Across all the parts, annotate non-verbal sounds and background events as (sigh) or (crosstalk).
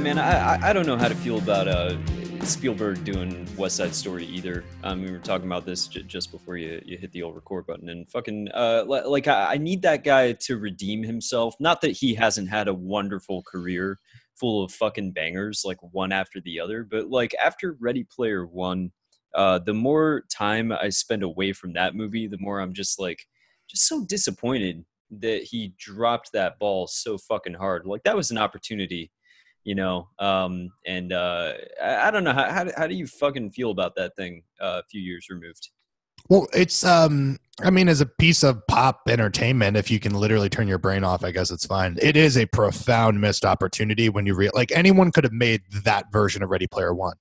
man, I, I don't know how to feel about uh Spielberg doing West Side Story either. Um, we were talking about this j- just before you, you hit the old record button, and fucking uh, li- like I, I need that guy to redeem himself. Not that he hasn't had a wonderful career full of fucking bangers, like one after the other, but like after Ready Player One, uh, the more time I spend away from that movie, the more I'm just like just so disappointed that he dropped that ball so fucking hard. Like that was an opportunity you know um and uh I, I, don't know how, how, how do you fucking feel about that thing uh, a few years removed well it's um i mean as a piece of pop entertainment if you can literally turn your brain off i guess it's fine it is a profound missed opportunity when you real like anyone could have made that version of ready player one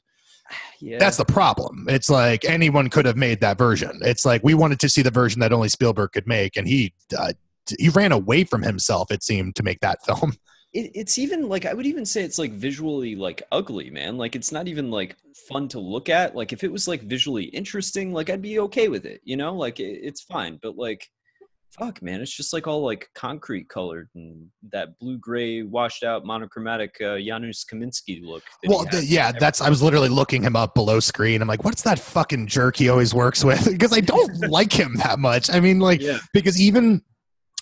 (sighs) yeah. That's the problem. It's like anyone could have made that version. It's like we wanted to see the version that only Spielberg could make, and he uh, he ran away from himself. It seemed to make that (laughs) film it, it's even like I would even say it's like visually like ugly, man. Like it's not even like fun to look at. Like if it was like visually interesting, like I'd be okay with it, you know. Like it, it's fine, but like fuck man it's just like all like concrete colored and that blue gray washed out monochromatic uh, Janusz Kaminski look well the, yeah that's i was literally looking him up below screen i'm like what's that fucking jerk he always works with (laughs) because i don't (laughs) like him that much i mean like yeah. because even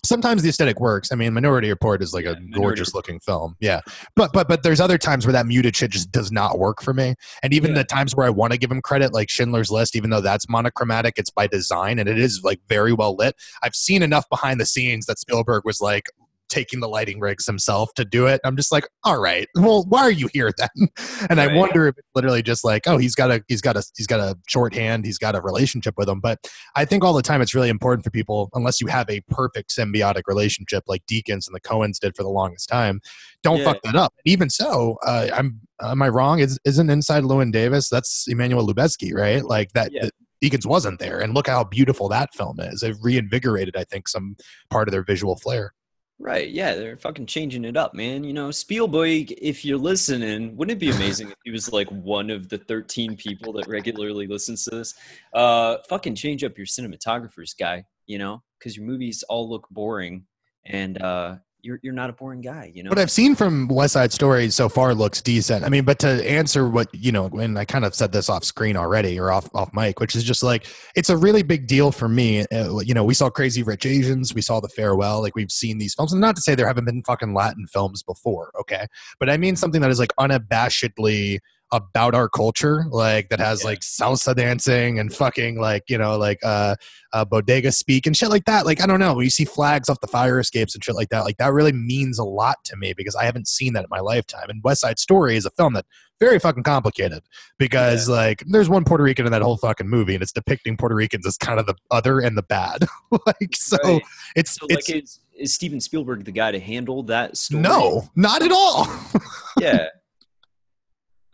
sometimes the aesthetic works. I mean, Minority Report is like yeah, a gorgeous looking film. Yeah. But but but there's other times where that muted shit just does not work for me. And even yeah. the times where I want to give him credit, like Schindler's List, even though that's monochromatic, it's by design and it is like very well lit. I've seen enough behind the scenes that Spielberg was like, taking the lighting rigs himself to do it. I'm just like, all right, well, why are you here then? (laughs) And right. I wonder if it's literally just like, oh, he's got a he's got a he's got a shorthand, he's got a relationship with him. But I think all the time it's really important for people, unless you have a perfect symbiotic relationship like Deakins and the Coens did for the longest time, don't yeah. fuck that up. Even so, uh, I'm am I wrong? Is isn't inside Llewyn Davis? That's Emmanuel Lubezki, right? Like that. Yeah. Deakins wasn't there, and look how beautiful that film is. It reinvigorated, I think, some part of their visual flair. Right. Yeah, they're fucking changing it up, man. You know, Spielberg, if you're listening, wouldn't it be amazing if he was like one of the 13 people that regularly listens to this? Uh, fucking change up your cinematographers, guy, you know, because your movies all look boring and uh, you're you're not a boring guy, you know. What I've seen from West Side Story so far looks decent. I mean, but to answer what you know, and I kind of said this off screen already or off off mic, which is just like it's a really big deal for me. Uh, you know, we saw Crazy Rich Asians, we saw The Farewell, like we've seen these films, and not to say there haven't been fucking Latin films before, okay, but I mean something that is like unabashedly about our culture, like that has yeah. like salsa dancing and fucking like you know like uh, uh bodega speak and shit like that. Like I don't know, you see flags off the fire escapes and shit like that. Like that really means a lot to me because I haven't seen that in my lifetime. And West Side Story is a film that very fucking complicated because yeah. like there's one Puerto Rican in that whole fucking movie and it's depicting Puerto Ricans as kind of the other and the bad. (laughs) like so right. it's so, it's like, is, is Steven Spielberg the guy to handle that story? No, not at all. (laughs) yeah.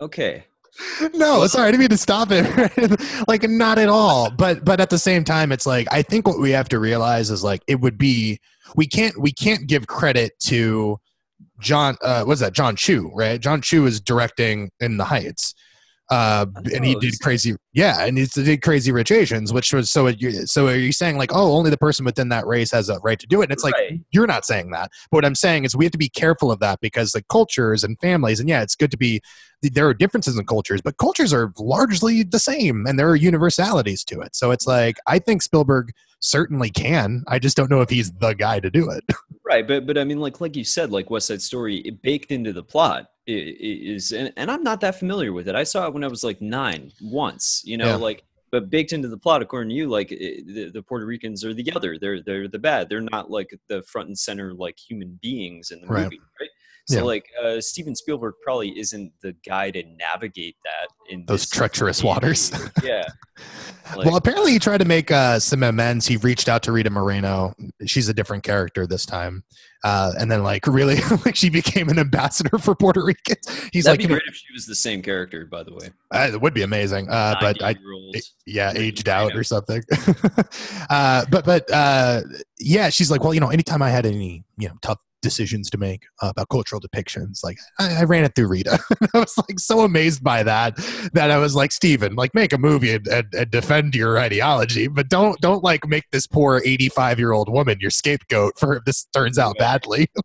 Okay. No, sorry, I didn't mean to stop it. (laughs) like not at all. But but at the same time, it's like I think what we have to realize is like it would be we can't we can't give credit to John uh what's that, John Chu, right? John Chu is directing in the Heights uh, and he did crazy, yeah, and he did crazy rich Asians, which was so. So are you saying like, oh, only the person within that race has a right to do it? And it's right. like you're not saying that. But what I'm saying is we have to be careful of that because the cultures and families, and yeah, it's good to be. There are differences in cultures, but cultures are largely the same, and there are universalities to it. So it's like I think Spielberg certainly can. I just don't know if he's the guy to do it. (laughs) Right, but but I mean, like like you said, like West Side Story, it baked into the plot is and, and i'm not that familiar with it i saw it when i was like nine once you know yeah. like but baked into the plot according to you like it, the, the, puerto ricans are the other they're they're the bad they're not like the front and center like human beings in the right. movie right so yeah. like uh, Steven Spielberg probably isn't the guy to navigate that in those treacherous waters. (laughs) (laughs) yeah. Like, well, apparently he tried to make uh, some amends. He reached out to Rita Moreno. She's a different character this time, uh, and then like really, (laughs) like she became an ambassador for Puerto Rican. He's That'd like, be great if she was the same character, by the way. Uh, it would be amazing, uh, but I, yeah, aged out or something. uh, but but uh, yeah, she's like, well, you know, anytime I had any you know tough decisions to make uh, about cultural depictions. Like I, I ran it through Rita. (laughs) I was like so amazed by that that I was like, Steven, like make a movie and, and, and, defend your ideology, but don't don't like make this poor 85 year old woman your scapegoat for if this turns out badly. (laughs)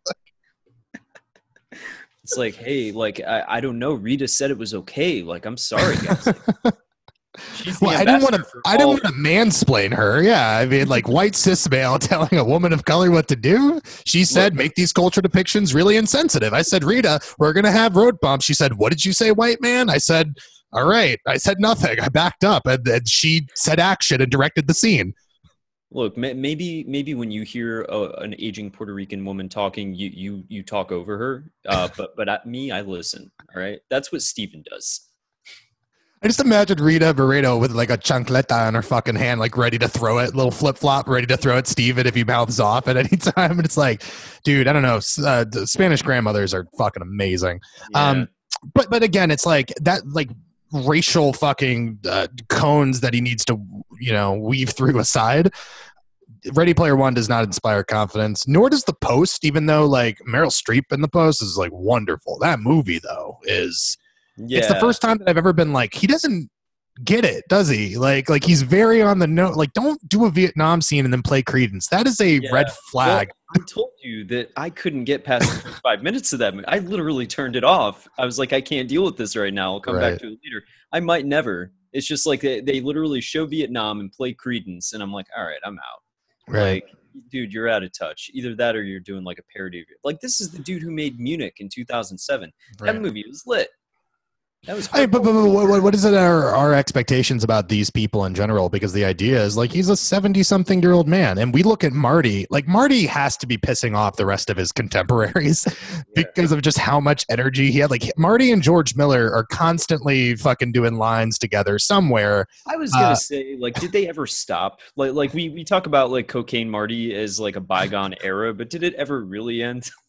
It's like, hey, like I, I don't know. Rita said it was okay. Like, I'm sorry, guys. (laughs) Like, well, I didn't want to. I didn't want to mansplain her. Yeah, I mean, like (laughs) white cis male (laughs) telling a woman of color what to do. She said, "Make these culture depictions really insensitive." I said, "Rita, we're gonna have road bumps." She said, "What did you say, white man?" I said, "All right." I said nothing. I backed up, and, and she said action and directed the scene. Look, maybe maybe when you hear a, an aging Puerto Rican woman talking, you you you talk over her. Uh, (laughs) but but at me, I listen. All right, that's what Steven does. I just imagine Rita Barreto with like a chancleta in her fucking hand, like ready to throw it, little flip flop, ready to throw at Steven if he mouths off at any (laughs) time. And it's like, dude, I don't know. Uh, Spanish grandmothers are fucking amazing. Yeah. Um, but but again, it's like that like racial fucking uh, cones that he needs to you know weave through aside. Ready Player One does not inspire confidence, nor does the Post. Even though like Meryl Streep in the Post is like wonderful. That movie though is yeah. It's the first time that I've ever been like, he doesn't get it, does he? Like, like he's very on the note. Like, don't do a Vietnam scene and then play Creedence. That is a yeah. red flag. Well, I told you that I couldn't get past five minutes of that. Movie. I literally turned it off. I was like, I can't deal with this right now. I'll come right. back to it later. I might never. It's just like they, they literally show Vietnam and play Creedence, and I'm like, all right, I'm out. Right. Like, dude, you're out of touch. Either that or you're doing like a parody of it. Like, this is the dude who made Munich in 2007. Right. That movie was lit. That was hey, but, but, but what, what is it our, our expectations about these people in general? Because the idea is like he's a 70 something year old man. And we look at Marty, like Marty has to be pissing off the rest of his (laughs) contemporaries yeah. because of just how much energy he had. Like Marty and George Miller are constantly fucking doing lines together somewhere. I was gonna uh, say, like, did they ever stop? Like, like we, we talk about like cocaine Marty as like a bygone era, but did it ever really end? (laughs)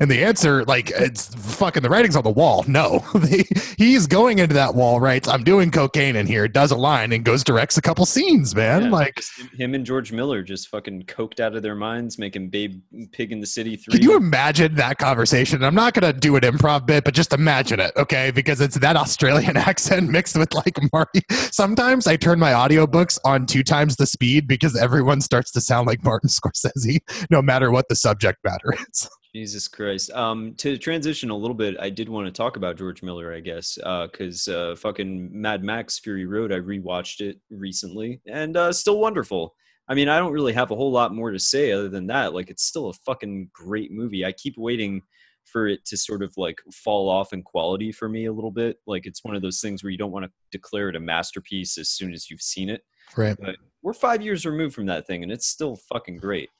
And the answer, like, it's fucking the writing's on the wall. No, (laughs) he's going into that wall, writes, I'm doing cocaine in here, does a line, and goes directs a couple scenes, man. Yeah, like, him and George Miller just fucking coked out of their minds, making Babe Pig in the City 3. Can you imagine that conversation? I'm not going to do an improv bit, but just imagine it, okay? Because it's that Australian (laughs) accent mixed with like Marty. Sometimes I turn my audiobooks on two times the speed because everyone starts to sound like Martin (laughs) Scorsese, no matter what the subject matter is. Jesus Christ. Um, to transition a little bit, I did want to talk about George Miller, I guess, because uh, uh, fucking Mad Max Fury Road, I rewatched it recently and uh, still wonderful. I mean, I don't really have a whole lot more to say other than that. Like, it's still a fucking great movie. I keep waiting for it to sort of like fall off in quality for me a little bit. Like, it's one of those things where you don't want to declare it a masterpiece as soon as you've seen it. Right. But we're five years removed from that thing, and it's still fucking great.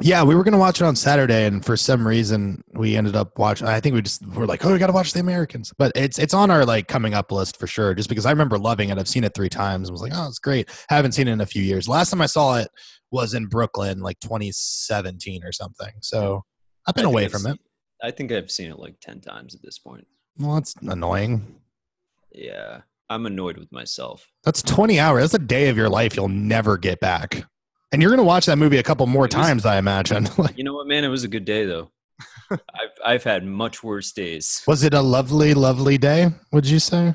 Yeah, we were gonna watch it on Saturday, and for some reason we ended up watching. I think we just were like, "Oh, we gotta watch The Americans," but it's it's on our like coming up list for sure. Just because I remember loving it, I've seen it three times, and was like, "Oh, it's great." haven't seen it in a few years. Last time I saw it was in Brooklyn, like 2017 or something. So I've been away I've from seen, it. I think I've seen it like ten times at this point. Well, that's annoying. Yeah, I'm annoyed with myself. That's 20 hours. That's a day of your life you'll never get back. And you're going to watch that movie a couple more was, times, I imagine. (laughs) you know what, man? It was a good day, though. (laughs) I've I've had much worse days. Was it a lovely, lovely day? Would you say?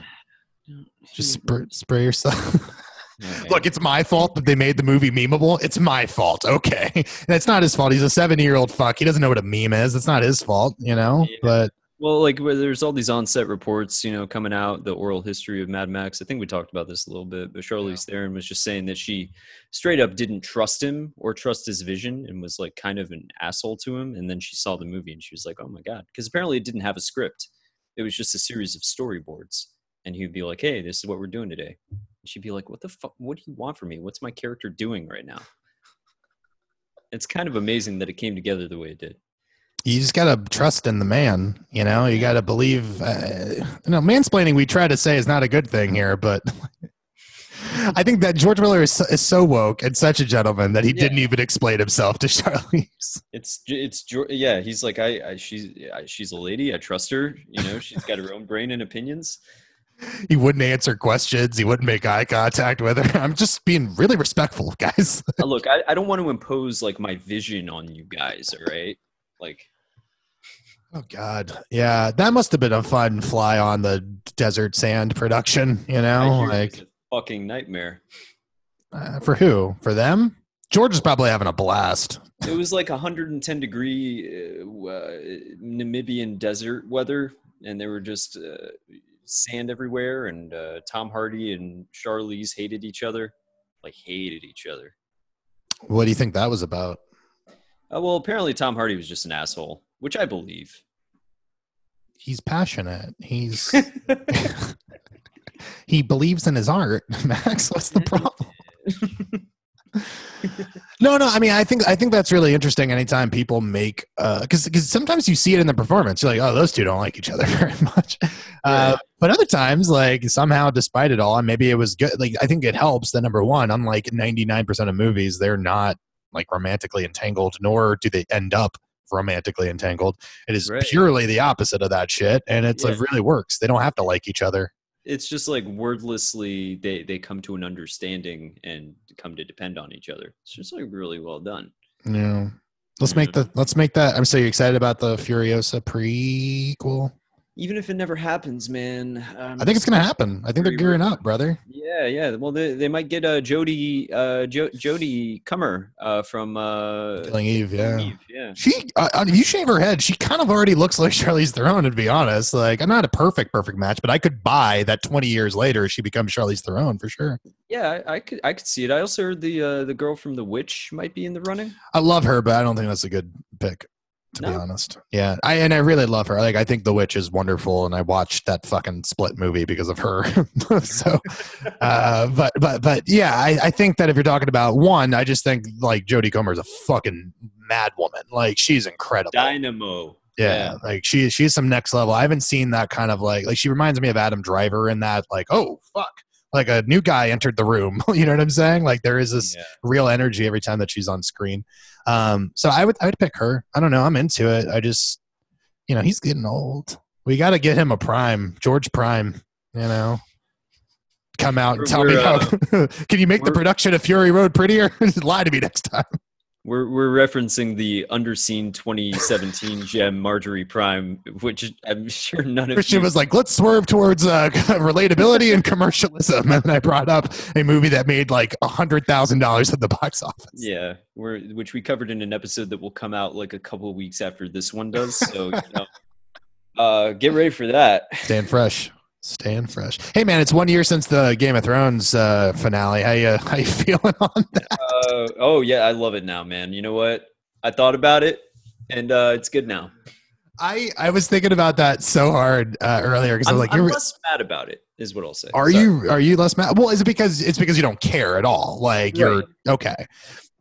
Just spray, spray yourself. (laughs) Look, it's my fault that they made the movie memeable. It's my fault. Okay, it's not his fault. He's a seven-year-old fuck. He doesn't know what a meme is. It's not his fault, you know. Yeah. But well, like there's all these on-set reports, you know, coming out the oral history of Mad Max. I think we talked about this a little bit, but Charlize yeah. Theron was just saying that she straight up didn't trust him or trust his vision, and was like kind of an asshole to him. And then she saw the movie and she was like, "Oh my god," because apparently it didn't have a script; it was just a series of storyboards. And he'd be like, "Hey, this is what we're doing today." And she'd be like, "What the fuck? What do you want from me? What's my character doing right now?" It's kind of amazing that it came together the way it did you just gotta trust in the man. You know, you gotta believe. Uh, you know, mansplaining we try to say is not a good thing here, but (laughs) I think that George Miller is, is so woke and such a gentleman that he yeah. didn't even explain himself to (laughs) Charlize. It's it's yeah. He's like I, I she's I, she's a lady. I trust her. You know, she's got her own brain and opinions. He wouldn't answer questions. He wouldn't make eye contact with her. (laughs) I'm just being really respectful, guys. Look, I, I don't want to impose like my vision on you guys. All right, like Oh God, yeah, that must have been a fun fly on the desert sand production. You know, like fucking nightmare. Uh, for who? For them? George is probably having a blast. It was like 110 degree uh, uh, Namibian desert weather, and there were just uh, sand everywhere. And uh, Tom Hardy and Charlize hated each other, like hated each other. What do you think that was about? Uh, well, apparently Tom Hardy was just an asshole, which I believe. He's passionate. He's (laughs) (laughs) he believes in his art. (laughs) Max, what's the problem? no, no. I mean, I think I think that's really interesting. Anytime people make, because uh, because sometimes you see it in the performance, you're like, oh, those two don't like each other very much. Uh, but other times, like somehow, despite it all, and maybe it was good. Like I think it helps. The number one, unlike 99 percent of movies, they're not like romantically entangled, nor do they end up romantically entangled. It is right. purely the opposite of that shit, and it's yeah. like really works. They don't have to like each other it's just like wordlessly they they come to an understanding and come to depend on each other. It's just like really well done. Yeah. Let's make the let's make that. I'm so excited about the Furiosa prequel even if it never happens, man. I think it's gonna happen. I think they're gearing up, brother. Yeah, yeah. Well, they, they might get uh, Jodie uh, jo- Jodie Comer uh, from uh, Killing Eve. Yeah, Eve, yeah. She, uh, if you shave her head, she kind of already looks like (laughs) Charlize Theron. To be honest, like I'm not a perfect perfect match, but I could buy that 20 years later she becomes Charlize Theron for sure. Yeah, I, I could I could see it. I also heard the uh, the girl from The Witch might be in the running. I love her, but I don't think that's a good pick to no. be honest. Yeah, I and I really love her. Like I think The Witch is wonderful, and I watched that fucking Split movie because of her. (laughs) so, (laughs) uh, but but but yeah, I, I think that if you're talking about one, I just think like Jodie Comer is a fucking mad woman. Like she's incredible. Dynamo. Yeah, yeah, like she she's some next level. I haven't seen that kind of like like she reminds me of Adam Driver in that like oh fuck like a new guy entered the room. (laughs) you know what I'm saying? Like there is this yeah. real energy every time that she's on screen. Um, so I would I would pick her. I don't know. I'm into it. I just you know he's getting old. We got to get him a prime, George Prime. You know, come out and tell me how. Uh, (laughs) can you make the production of Fury Road prettier? (laughs) Lie to me next time. We're we're referencing the underseen 2017 (laughs) gem Marjorie Prime, which I'm sure none of Christian you- was like, let's swerve towards uh, (laughs) relatability and commercialism, (laughs) and then I brought up a movie that made like a hundred thousand dollars at the box office. Yeah, we're which we covered in an episode that will come out like a couple of weeks after this one does. So you know, uh, get ready for that. Stand fresh. Staying fresh. Hey man, it's one year since the Game of Thrones uh, finale. How you how you (laughs) feeling on that? Uh, oh yeah, I love it now, man. You know what? I thought about it, and uh, it's good now. I I was thinking about that so hard uh, earlier because I'm, I'm, like I'm you're less mad about it. Is what I'll say. Are Sorry. you are you less mad? Well, is it because it's because you don't care at all? Like right. you're okay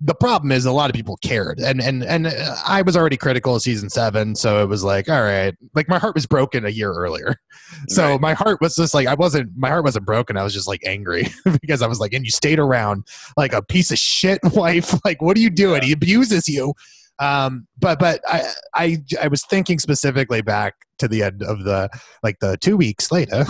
the problem is a lot of people cared and and and i was already critical of season seven so it was like all right like my heart was broken a year earlier (laughs) so right. my heart was just like i wasn't my heart wasn't broken i was just like angry (laughs) because i was like and you stayed around like a piece of shit (laughs) wife like what are you doing yeah. he abuses you um but but i i i was thinking specifically back to the end of the like the two weeks later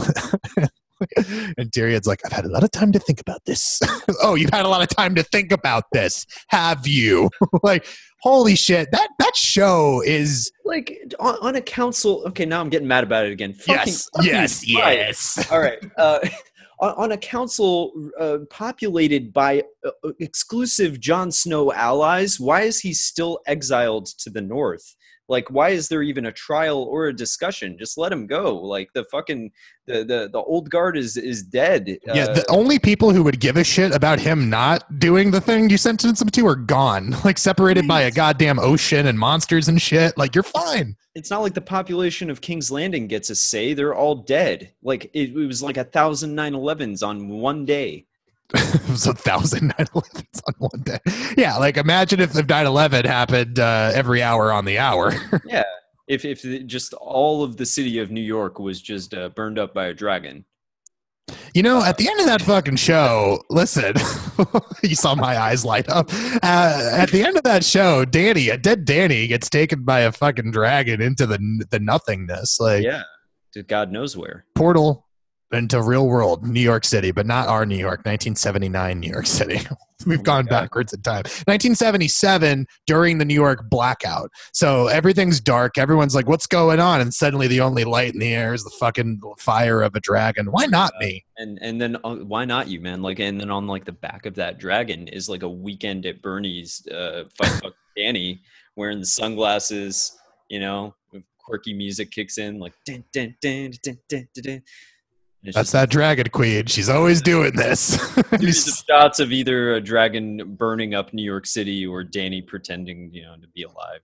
(laughs) and Tyrion's like, I've had a lot of time to think about this. (laughs) oh, you've had a lot of time to think about this, have you? (laughs) like, holy shit, that that show is like on, on, a council. Okay, now I'm getting mad about it again. Fucking, yes, fucking yes, yes. All right. Uh, on, on, a council uh, populated by uh, exclusive Jon Snow allies, why is he still exiled to the north? Like why is there even a trial or a discussion? Just let him go. Like the fucking the the, the old guard is is dead yeah uh, the only people who would give a shit about him not doing the thing you sentenced him to are gone (laughs) like separated right. by a goddamn ocean and monsters and shit. Like you're fine. It's not like the population of king's landing gets a say. They're all dead. Like it, it was like a thousand 9-11s on one day (laughs) it was a thousand (laughs) 9-11s on one day. Yeah, like imagine if the 9-11 happened uh, every hour on the hour. (laughs) yeah, if if just all of the city of New York was just uh, burned up by a dragon. You know, at the end of that fucking show, listen, you saw my eyes light up. Uh, at the end of that show, Danny, a dead Danny, gets taken by a fucking dragon into the the nothingness. Like, yeah, to God knows where. Portal into real world New York City, but not our New York, 1979 New York City. (laughs) We've oh gone backwards in time. 1977 during the New York blackout. So everything's dark. Everyone's like, what's going on? And suddenly the only light in the air is the fucking fire of a dragon. Why not me? And and then uh, why not you, man? Like, and then on like the back of that dragon is like a weekend at Bernie's, uh, fuck, (laughs) Danny wearing the sunglasses, you know, quirky music kicks in like, dun, dun, dun, dun, dun, dun, dun that's that dragon queen. She's always doing this. (laughs) Of shots of either a dragon burning up New York City or Danny pretending, you know, to be alive.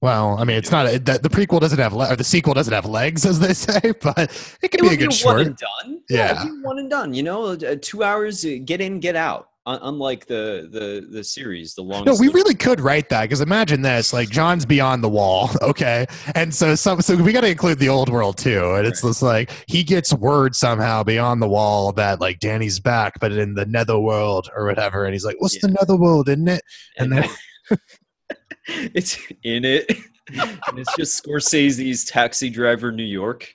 Well, I mean, it's not a, the, the prequel doesn't have le- or the sequel doesn't have legs, (laughs) as they say, but it can it be a good be short. One and done. Yeah, yeah one and done. You know, uh, two hours, uh, get in, get out unlike the the the series the long no we really could write that because imagine this like john's beyond the wall (laughs) okay? And so some so we got to include the old world too and it's right. just like he gets word somehow beyond the wall that like danny's back but in the nether world or whatever and he's like what's yeah. the nether world isn't it? And, and then (laughs) it's in it. (laughs) And it's just scorsese's taxi driver new york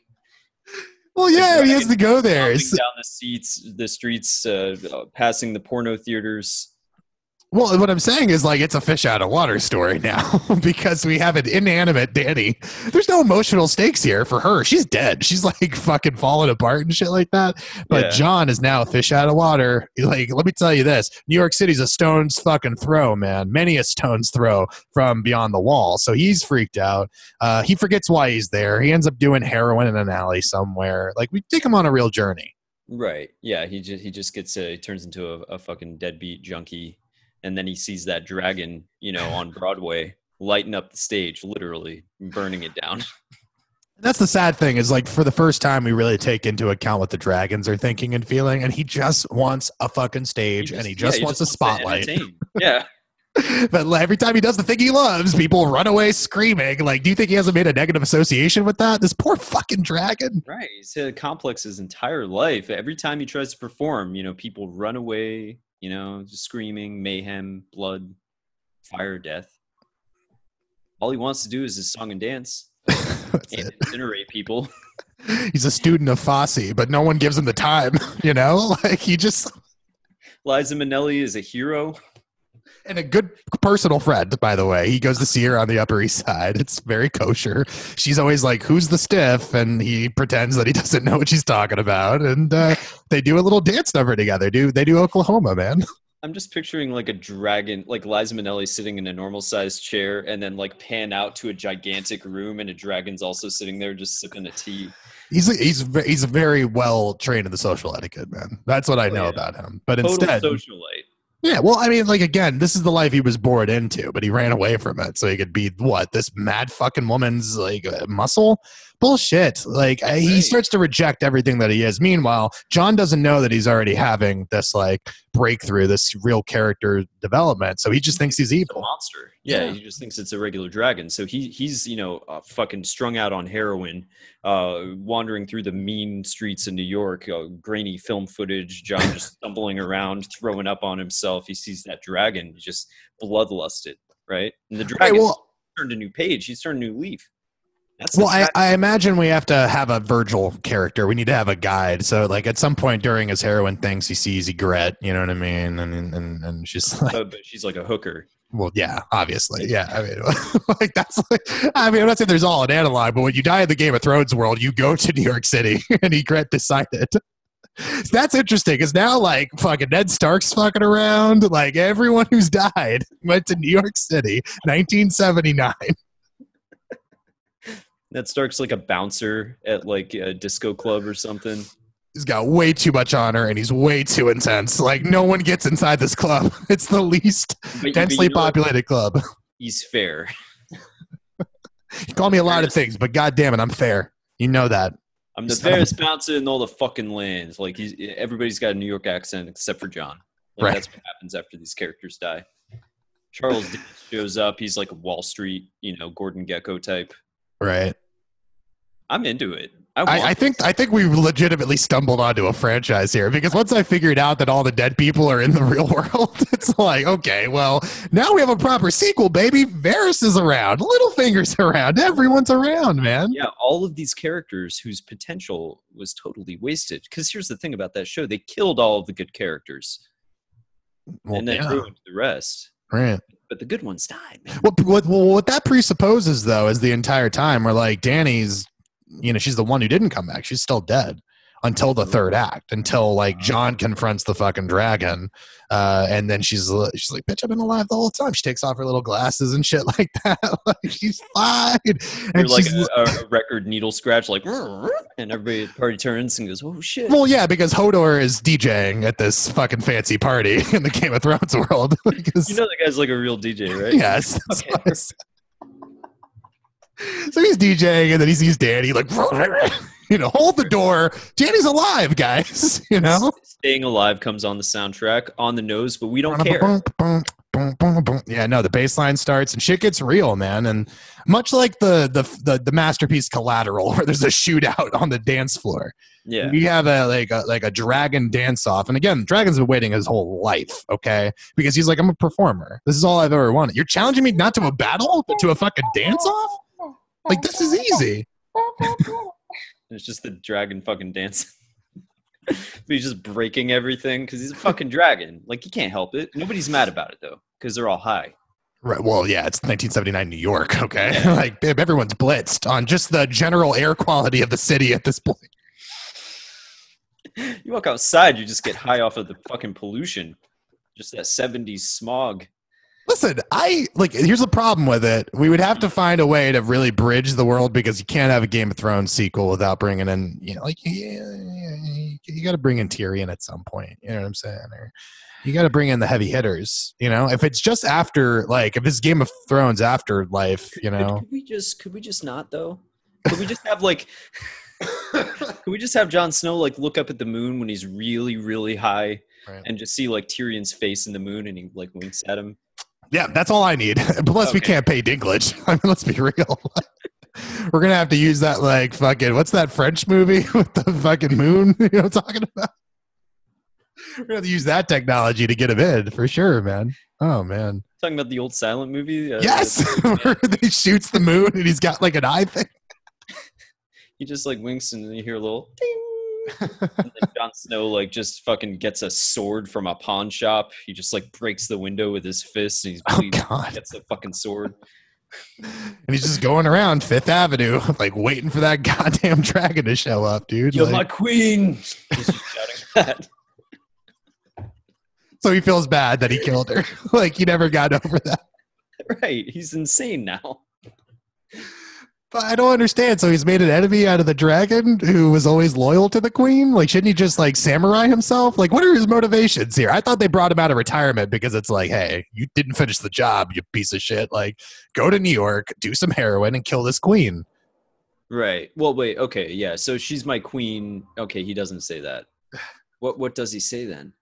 well, yeah, he has to go there. Down the seats, the streets, uh, passing the porno theaters. Well, what I'm saying is like it's a fish out of water story now (laughs) because we have an inanimate Danny. There's no emotional stakes here for her. She's dead. She's like fucking falling apart and shit like that. But yeah. John is now a fish out of water. Like, let me tell you this: New York City's a stone's fucking throw, man. Many a stone's throw from beyond the wall. So he's freaked out. Uh, he forgets why he's there. He ends up doing heroin in an alley somewhere. Like we take him on a real journey. Right. Yeah. He just he just gets a, he turns into a, a fucking deadbeat junkie and then he sees that dragon, you know, on Broadway lighting up the stage, literally burning it down. (laughs) That's the sad thing is like for the first time we really take into account what the dragons are thinking and feeling, and he just wants a fucking stage just, and he just yeah, he wants just a spotlight. (laughs) yeah. but every time he does the thing he loves, people run away screaming. Like, do you think he hasn't made a negative association with that? This poor fucking dragon. Right. He's had a complex his entire life. Every time he tries to perform, you know, people run away, you know, screaming, mayhem, blood, fire, death. All he wants to do is his song and dance (laughs) and incinerate people. (laughs) He's a student of Fosse, but no one gives him the time, (laughs) you know? Like he just Liza Minnelli is a hero and a good personal friend, by the way. He goes to see her on the Upper East Side. It's very kosher. She's always like, "Who's the stiff?" and he pretends that he (laughs) doesn't know what she's talking about, and uh, they do a little dance number together. Do they do Oklahoma, man? (laughs) I'm just picturing like a dragon, like Liza Minnelli sitting in a normal sized chair, and then like pan out to a gigantic room, and a dragon's also sitting there just sipping a tea. He's he's he's very well trained in the social etiquette, man. That's what I oh, know yeah. about him. But Total instead, socialite. Yeah, well, I mean, like again, this is the life he was born into, but he ran away from it so he could be what this mad fucking woman's like uh, muscle bullshit. Like right. he starts to reject everything that he is. Meanwhile, John doesn't know that he's already having this like breakthrough, this real character development. So he just thinks he's evil. monster. Yeah, yeah, he just thinks it's a regular dragon. So he he's you know uh, fucking strung out on heroin, uh, wandering through the mean streets in New York, uh, grainy film footage. John (laughs) just stumbling around, throwing up on himself. He sees that dragon, he just bloodlusted, right? And the dragon right, well, turned a new page. He's turned a new leaf. That's well, I, I, imagine we have to have a Virgil character. We need to have a guide. So, like at some point during his heroin things, he sees Ygritte. You know what I mean? And and and she's (laughs) like, oh, but she's like a hooker. Well, yeah, obviously, yeah. I mean, (laughs) like that's like, I mean, I'm not saying there's all an analog, but when you die in the Game of Thrones world, you go to New York City, (laughs) and Ygritte decided. That's interesting because now, like, fucking Ned Stark's fucking around. Like, everyone who's died went to New York City, 1979. Ned Stark's like a bouncer at like a disco club or something. He's got way too much honor and he's way too intense. Like no one gets inside this club. (laughs) It's the least but, densely but populated club. He's fair. you call me a lot of things, but god damn it, I'm fair. You know that. I'm the fairest bouncer in all the fucking lands. Like he's everybody's got a New York accent except for John. Like, right. That's what happens after these characters die. Charles shows up. He's like a Wall Street, you know, Gordon Gekko type. Right. I'm into it. I, I, think I think we legitimately stumbled onto a franchise here because once I figured out that all the dead people are in the (laughs) real world, (laughs) it's like okay, well now we have a proper sequel, baby. Varys is around, Littlefinger's (laughs) around, everyone's around, man. Yeah, all of these characters whose potential was totally wasted. Because here's the thing about that show: they killed all of the good characters, well, and then yeah. ruined the rest. Right but the good ones died. What, what, what that presupposes, though, is the entire time we're like Danny's, you know she's the one who didn't come back she's still dead until the third act until like John confronts the fucking dragon uh, and then she's she's like bitch i've been alive the whole time. She takes off her little glasses and shit (laughs) like that. (laughs) Like she's (laughs) fine. And You're like a, a, record needle scratch like and everybody at the party turns and goes oh shit. Well yeah because hodor is djing at this fucking fancy party in the game of thrones world. Because, you know the guy's like a real dj right? Yes. Okay. so he's DJing, and then he sees Danny like, you know, hold the door. Dany's alive, guys. (laughs) You know, staying alive comes on the soundtrack on the nose, but we don't care. Yeah, no, the bass line starts and shit gets real, man. And much like the the the, the masterpiece Collateral, (laughs) where there's a shootout on the dance floor. Yeah, we have a like a like a dragon dance off, and again, dragon's been waiting his whole life, okay? Because he's like, I'm a performer. This is all I've ever wanted. You're challenging me not to a battle, but to a fucking dance off. Like this is easy. (laughs) it's just the dragon fucking dancing. (laughs) he's just breaking everything because he's a fucking dragon. Like he can't help it. Nobody's mad about it though because they're all high. Right. Well, yeah, it's 1979 New York. (laughs) Okay, like everyone's blitzed on just the general air quality of the city at this point. You walk outside, you just get high off of the fucking pollution, just that 70s smog. Listen, I like. Here's the problem with it. We would have to find a way to really bridge the world because you can't have a Game of Thrones sequel without bringing in, you know, like you, you got to bring in Tyrion at some point. You know what I'm saying? Or you got to bring in the heavy hitters. You know, if it's just after, like, if it's Game of Thrones afterlife, you know, could we just could we just not though? Could we just have like? (laughs) Could we just have Jon Snow like look up at the moon when he's really, really high, right. and just see like Tyrion's face in the moon, and he like winks at him? Yeah, that's all I need. (laughs) Plus, okay. we can't pay Dinklage. (laughs) I mean, let's be real. (laughs) We're gonna have to use that like fucking what's that French movie with the fucking moon? You know what I'm talking about? We're gonna have to use that technology to get him in for sure, man. Oh man. Talking about the old silent movie? Uh, yes, where he shoots the moon and he's got like an eye thing. he just like winks and you hear a little ding Jon Snow like just fucking gets a sword from a pawn shop. He just like breaks the window with his fist and he's oh, God. gets the fucking sword. and he's just going around Fifth Avenue, (laughs) like waiting for that (laughs) goddamn dragon to show up, dude. You're like, my queen. (laughs) so he feels bad that he killed her. like he never got over that. Right. He's insane now. But I don't understand. So he's made an enemy out of the dragon who was always loyal to the queen. Like, shouldn't he just like samurai himself? Like, what are his motivations here? I thought they brought him out of retirement because it's like, hey, you didn't finish the job, you piece of shit. Like, go to New York, do some heroin, and kill this queen. Right. Well, wait. Okay. Yeah. So she's my queen. Okay. He doesn't say that. What What does he say then?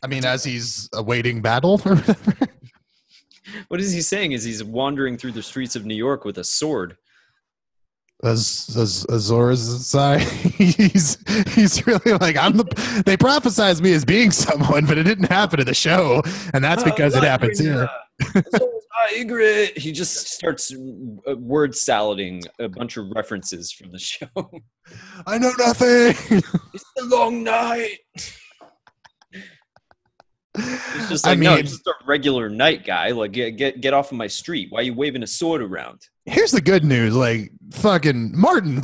I mean, as he's awaiting battle. What is he saying? Is he's wandering through the streets of New York with a sword? As as Azor's side, (laughs) he's he's really like I'm the. They prophesized me as being someone, but it didn't happen in the show, and that's because uh, it happens here. he just starts uh, word salading a bunch of references from the show. (laughs) I know nothing. it's a long night. It's just like I mean, no, just a regular night guy. Like get get get off of my street. Why are you waving a sword around? Here's the good news. Like fucking Martin,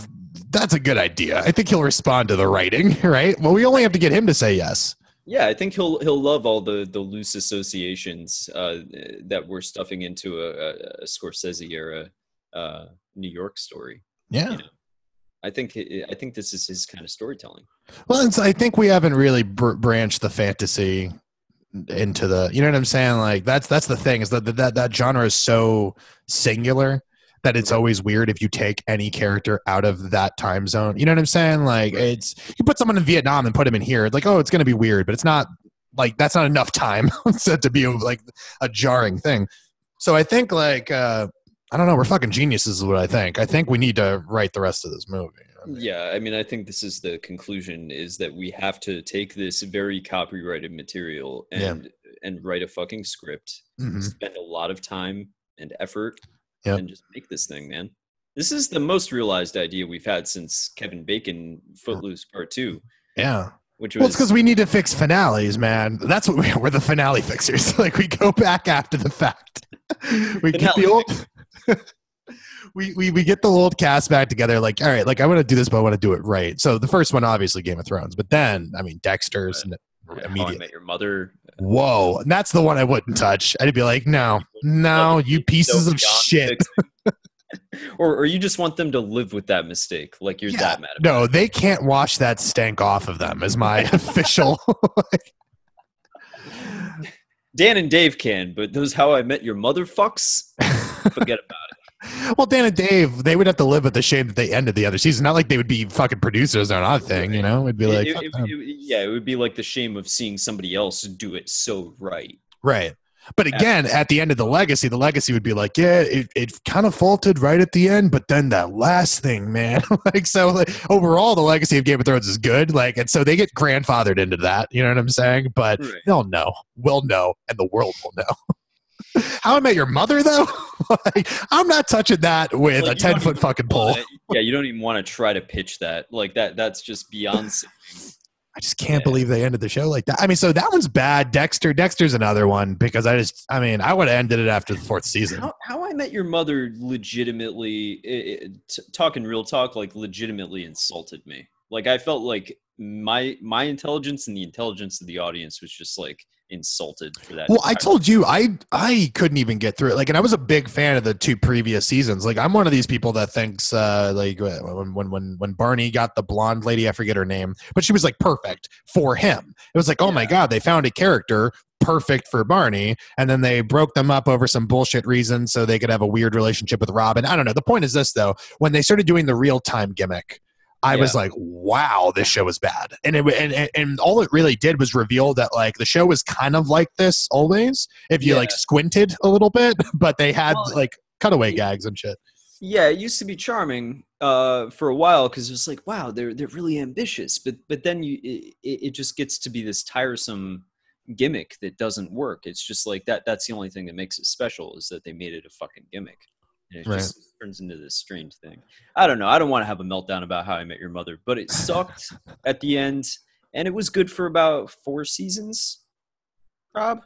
that's a good idea. I think he'll respond to the writing, (laughs) right? Well, we only have to get him to say yes. Yeah, I think he'll he'll love all the the loose associations uh, that we're stuffing into a, a Scorsese era uh, New York story. Yeah. You know? I think I think this is his kind of storytelling. Well, I think we haven't really br- branched the fantasy into the you know what i'm saying like that's that's the thing is that that that genre is so singular that it's always weird if you take any character out of that time zone you know what i'm saying like it's you put someone in vietnam and put him in here it's like oh it's going to be weird but it's not like that's not enough time (laughs) to be like a jarring thing so i think like uh I don't know. We're fucking geniuses, is what I think. I think we need to write the rest of this movie. I mean, yeah, I mean, I think this is the conclusion: is that we have to take this very copyrighted material and yeah. and write a fucking script, mm-hmm. spend a lot of time and effort, yep. and just make this thing, man. This is the most realized idea we've had since Kevin Bacon Footloose Part Two. Yeah. Which was, well, it's because we need to fix finales, man. That's what we, we're the finale fixers. (laughs) like we go back after the fact. (laughs) we get the old. (laughs) we, we we get the old cast back together. Like, all right, like I want to do this, but I want to do it right. So the first one, obviously, Game of Thrones. But then, I mean, Dexter's right. yeah, immediately. Met your mother. Uh, Whoa, and that's the one I wouldn't touch. I'd be like, no, no, you pieces of shit. (laughs) or, or you just want them to live with that mistake, like you're yeah, that mad. no, they can't wash that stank off of them. Is my (laughs) official. (laughs) Dan and Dave can, but those How I Met Your Mother fucks, forget about it. Well, Dan and Dave, they would have to live with the shame that they ended the other season. Not like they would be fucking producers on our thing, you know? It'd be like, it, it, it, yeah, it would be like the shame of seeing somebody else do it so right. Right. But again, at the end of the legacy, the legacy would be like, yeah, it, it kind of faltered right at the end, but then that last thing, man. (laughs) like, so like, overall, the legacy of Game of Thrones is good. Like, and so they get grandfathered into that. You know what I'm saying? But right. they'll know. We'll know, and the world will know. (laughs) How I Met Your Mother, though, (laughs) like, I'm not touching that with like, a ten foot fucking pole. (laughs) yeah, you don't even want to try to pitch that. Like that. That's just beyond. (sighs) I just can't yeah. believe they ended the show like that. I mean, so that one's bad. Dexter, Dexter's another one because I just, I mean, I would have ended it after the fourth season. How, how I Met Your Mother legitimately, it, it, t- talking real talk, like legitimately insulted me. Like I felt like my my intelligence and the intelligence of the audience was just like insulted for that. Well, I told you I I couldn't even get through it. Like, and I was a big fan of the two previous seasons. Like, I'm one of these people that thinks uh, like when when when when Barney got the blonde lady, I forget her name, but she was like perfect for him. It was like, oh yeah. my god, they found a character perfect for Barney, and then they broke them up over some bullshit reason so they could have a weird relationship with Robin. I don't know. The point is this though: when they started doing the real time gimmick I yeah. was like, wow, this show is bad. And it and, and all it really did was reveal that like the show was kind of like this always if you yeah. like squinted a little bit, (laughs) but they had well, like cutaway gags and shit. Yeah, it used to be charming uh, for a while because it was like, wow, they're they're really ambitious, but but then you it, it just gets to be this tiresome gimmick that doesn't work. It's just like that. That's the only thing that makes it special is that they made it a fucking gimmick. And it right. just turns into this strange thing. I don't know. I don't want to have a meltdown about how I met your mother, but it (laughs) sucked at the end, and it was good for about four seasons. Rob,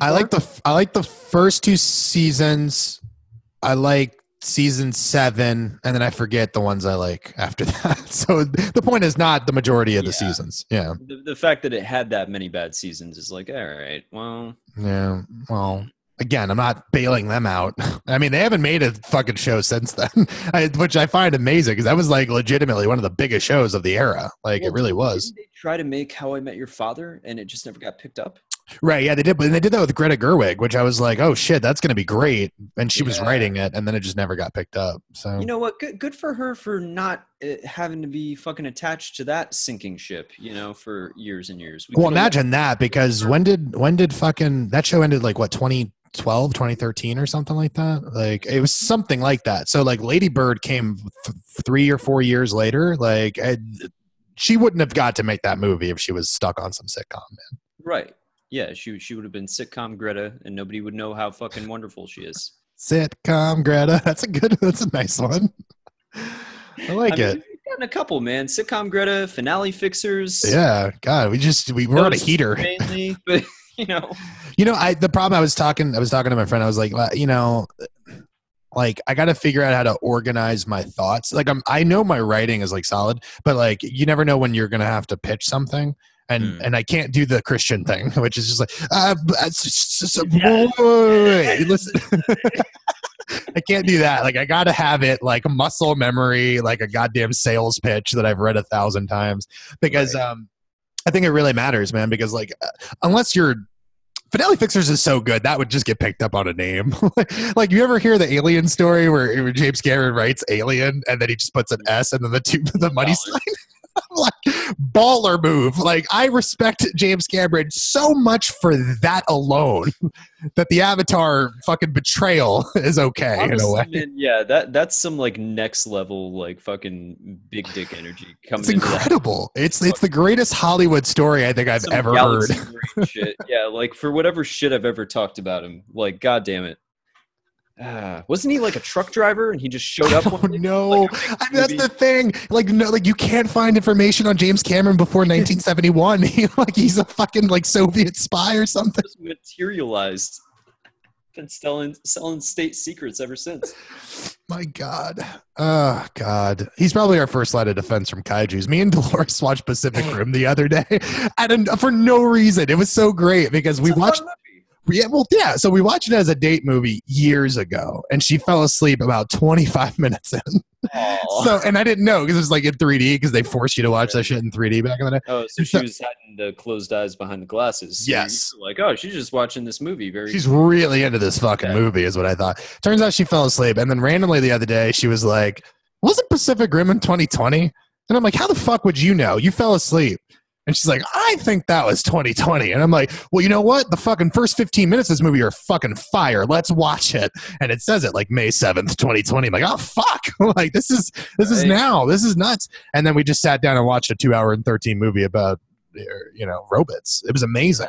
I like the I like the first two seasons. I like season seven, and then I forget the ones I like after (laughs) that. So the point is not the majority of the seasons. Yeah. The, the fact that it had that many bad seasons is like, all right, well. Yeah. Well, again, I'm not bailing them out. (laughs) I mean, they haven't made a fucking show since then, (laughs) I, which I find amazing because that was like legitimately one of the biggest shows of the era. Like well, it really was. they try to make How I Met Your Father, and it just never got picked up. Right. Yeah, they did, but they did that with Greta Gerwig, which I was like, oh shit, that's going to be great. And she yeah. was writing it, and then it just never got picked up. So you know what? Good, good for her for not uh, having to be fucking attached to that sinking ship. You know, for years and years. We well, imagine that because when did when did fucking that show ended? Like what twenty 2012 2013 or something like that. Like it was something like that. So like lady bird came th- three or four years later. Like I, she wouldn't have got to make that movie if she was stuck on some sitcom man. Right. Yeah she, she would have been sitcom greta and nobody would know how fucking wonderful she is. Sitcom greta. (laughs) That's a good that's a nice one. I like I mean, it. gotten a couple man. Sitcom greta finale fixers. Yeah god we just we were on a heater. mainly (laughs) but (laughs) you know. You know, I the problem I was talking I was talking to my friend. I was like, you know, like I got to figure out how to organize my thoughts. Like I'm I know my writing is like solid, but like you never know when you're going to have to pitch something. And, mm. and I can't do the Christian thing, (laughs) which is just like, uh, yeah. (laughs) listen. I can't do that. Like I got to have it like muscle memory, like a goddamn sales pitch that I've read a thousand times because right. um, I think it really matters, man, because like uh, unless you're Finale Fixers is so good that would just get picked up on a name. (laughs) like you ever hear the Alien story where James Cameron writes Alien and then he just puts an S and then the two (laughs) the money sign. (laughs) like baller move. Like I respect James Cameron so much for that alone (laughs) that the Avatar fucking betrayal (laughs) is okay Honestly, in a way. Man, yeah, that that's some like next level like fucking big dick energy coming. It's incredible. It's it's the greatest Hollywood story I think I've some ever heard. shit. Yeah, like for whatever shit I've ever talked about him, like god damn it. Uh, wasn't he like a truck driver and he just showed up? (laughs) Oh no, like that's the thing. Like no, like you can't find information on James Cameron before (laughs) 1971. (laughs) like he's a fucking like Soviet spy or something. Just materialized. Been selling selling state secrets ever since. My God, oh God, he's probably our first line of defense from kaiju's. Me and Dolores watched Pacific Rim the other day, and for no reason. It was so great because we watched yeah, well, yeah. So we watched it as a date movie years ago, and she fell asleep about 25 (laughs) minutes in. so, and I didn't know because it was like in 3D because they forced you to watch that shit in 3D back in the day. Oh, so she was having the closed eyes behind the glasses. So yes. Like, oh, she's just watching this movie. Very. She's really into this fucking yeah. movie, is what I thought. Turns out she fell asleep, and then randomly the other day she was like, "Wasn't Pacific Rim in 2020?" And I'm like, "How the fuck would you know? You fell asleep." And she's like, I think that was 2020. And I'm like, well, you know what? The fucking first 15 minutes of this movie are fucking fire. Let's watch it. And it says it like May 7th, 2020. I'm like, oh fuck. (laughs) like this is this is now. This is nuts. And then we just sat down and watched a two hour and 13 movie about you know, robots. It was amazing.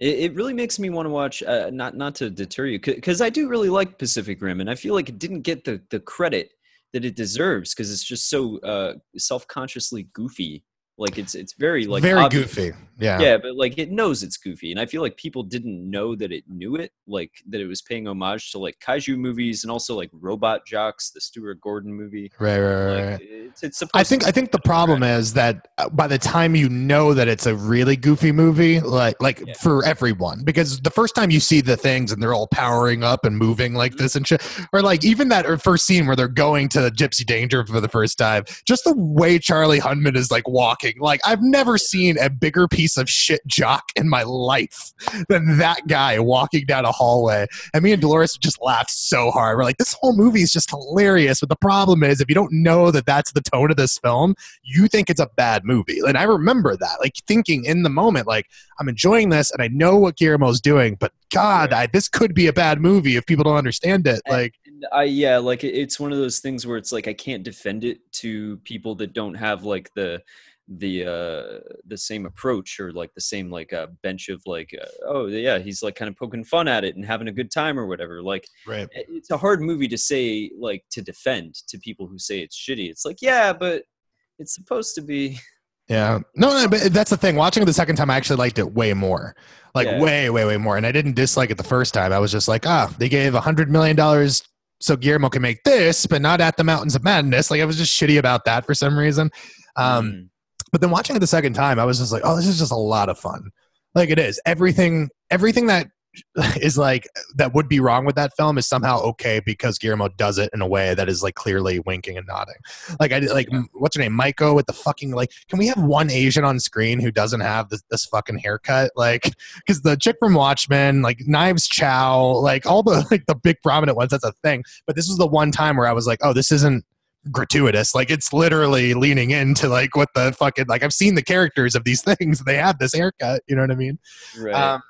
It, it really makes me want to watch. Uh, not not to deter you, because I do really like Pacific Rim, and I feel like it didn't get the the credit that it deserves because it's just so uh, self consciously goofy like it's it's very like very obvious. goofy. Yeah. Yeah, but like it knows it's goofy. And I feel like people didn't know that it knew it, like that it was paying homage to like kaiju movies and also like Robot Jox, the Stuart Gordon movie. Right, right, like, right. It's, it's I think I think the problem is that uh, by the time you know that it's a really goofy movie, like like yeah. for everyone, because the first time you see the things and they're all powering up and moving like mm-hmm. this and shit, or like even that first scene where they're going to Gypsy Danger for the first time, just the way Charlie Hunnam is like walking like I've never seen a bigger piece of shit jock in my life than that guy walking down a hallway. And me and Dolores just laughed so hard. We're like, this whole movie is just hilarious. But the problem is, if you don't know that that's the tone of this film, you think it's a bad movie. And I remember that, like thinking in the moment, like I'm enjoying this and I know what Guillermo's doing, but God, I, this could be a bad movie if people don't understand it. Like, I yeah, like it's one of those things where it's like I can't defend it to people that don't have like the the uh the same approach or like the same like uh bench of like uh, oh yeah he's like kind of poking fun at it and having a good time or whatever. Like right. it's a hard movie to say like to defend to people who say it's shitty. It's like yeah but it's supposed to be. (laughs) Yeah. No, no but that's the thing. Watching it the second time i actually liked it way more. Like yeah. way way way more. And i didn't dislike it the first time. I was just like ah they gave a hundred million dollars so guillermo can make this but not at the mountains of madness. Like i was just shitty about that for some reason. Um mm but then watching it the second time, I was just like, oh, this is just a lot of fun. Like it is. Everything everything that (laughs) is like that would be wrong with that film is somehow okay because Guillermo does it in a way that is like clearly winking and nodding. Like I like what's her name, Maiko with the fucking like. Can we have one Asian on screen who doesn't have this, this fucking haircut? Like because the chick from Watchmen, like Knives Chau, like all the (laughs) like the big prominent ones, that's a thing. But this was the one time where I was like, oh, this isn't gratuitous. Like it's literally leaning into like what the fucking like I've seen the characters of these (laughs) things. They have this haircut. You know what I mean? Right. Um,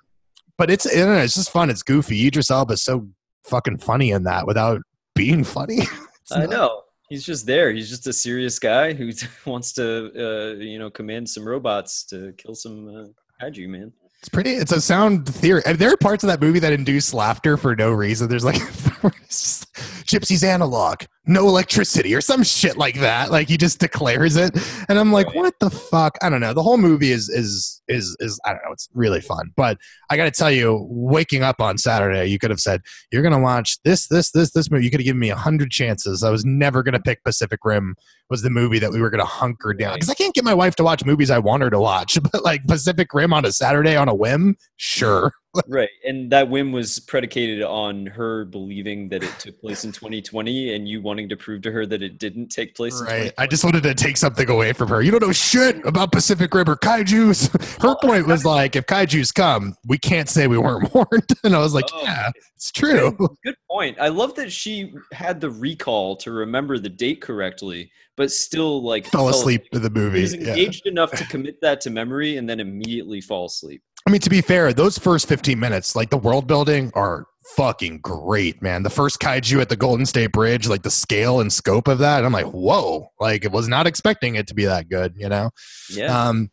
but it's know, it's just fun. It's goofy. Idris Elba is so fucking funny in that without being funny. (laughs) I know. He's just there. He's just a serious guy who (laughs) wants to, uh, you know, command some robots to kill some uh, kaiju, man. It's pretty. It's a sound theory. And there are parts of that movie that induce laughter for no reason. There's like Gypsy's analog, no electricity, or some shit like that. Like he just declares it, and I'm like, what the fuck? I don't know. The whole movie is is is is I don't know. It's really fun, but I got to tell you, waking up on Saturday, you could have said you're gonna watch this, this, this, this movie. You could have given me a hundred chances. I was never gonna pick Pacific Rim was the movie that we were gonna hunker down because I can't get my wife to watch movies I want her to watch, (laughs) but like Pacific Rim on a Saturday on a whim, sure. Right, and that whim was predicated on her believing that it took place in 2020, and you wanting to prove to her that it didn't take place. Right. I just wanted to take something away from her. You don't know shit about Pacific Rim or kaiju's. (laughs) her point was like, if kaiju's come, we can't say we weren't (laughs) warned. And I was like, oh, yeah, it's true. Good, point. I love that she had the recall to remember the date correctly, but still like fell asleep in the movie. He's engaged yeah. enough to (laughs) commit that to memory and then immediately fall asleep. I mean, to be fair, those first 15 minutes, like the world building, are fucking great, man. The first kaiju at the Golden State Bridge, like the scale and scope of that, I'm like, whoa! Like, it was not expecting it to be that good, you know? Yeah. Um,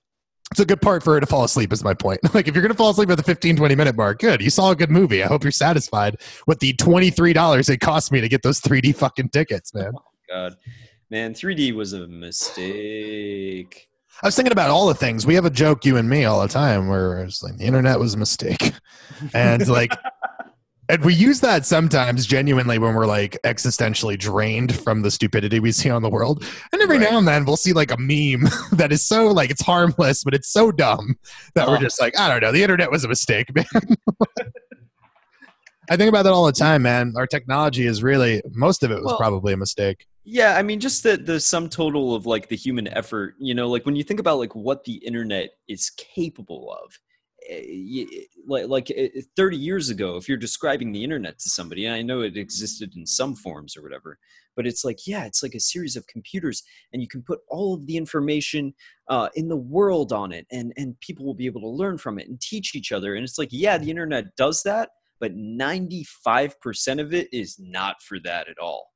it's a good part for her to fall asleep is my point (laughs) like if you're gonna fall asleep at the 15 20 minute mark good you saw a good movie i hope you're satisfied with the $23 it cost me to get those 3d fucking tickets man oh god man 3d was a mistake I was thinking about all the things. We have a joke, you and me, all the time, where it's like the internet was a mistake, (laughs) and like, and we use that sometimes genuinely when we're like existentially drained from the stupidity we see on the world. And every right. now and then we'll see like a meme (laughs) that is so like it's harmless, but it's so dumb that oh. we're uh-huh. just like, I don't know, the internet was a mistake, man. (laughs) I think about that all the time, man. Our technology is really most of it was well, probably a mistake. Yeah, I mean, just the the sum total of like the human effort. You know, like when you think about like what the internet is capable of. Eh, like like eh, eh, 30 years ago if you're describing the internet to somebody and i know it existed in some forms or whatever but it's like yeah it's like a series of computers and you can put all of the information uh, in the world on it and and people will be able to learn from it and teach each other and it's like yeah the internet does that but 95% of it is not for that at all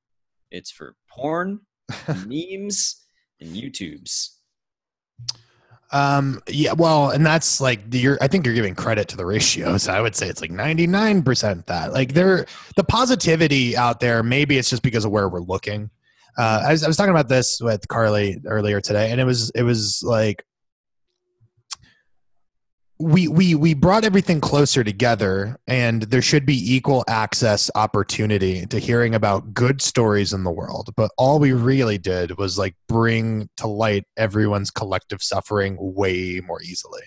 it's for porn, (laughs) memes, and YouTubes. Um, yeah, well, and that's like you're, I think you're giving credit to the ratio. So I would say it's like 99% that like there, the positivity out there, maybe it's just because of where we're looking. Uh, I was, I was talking about this with Carly earlier today and it was, it was like, we we we brought everything closer together and there should be equal access opportunity to hearing about good stories in the world. But all we really did was like bring to light everyone's collective suffering way more easily.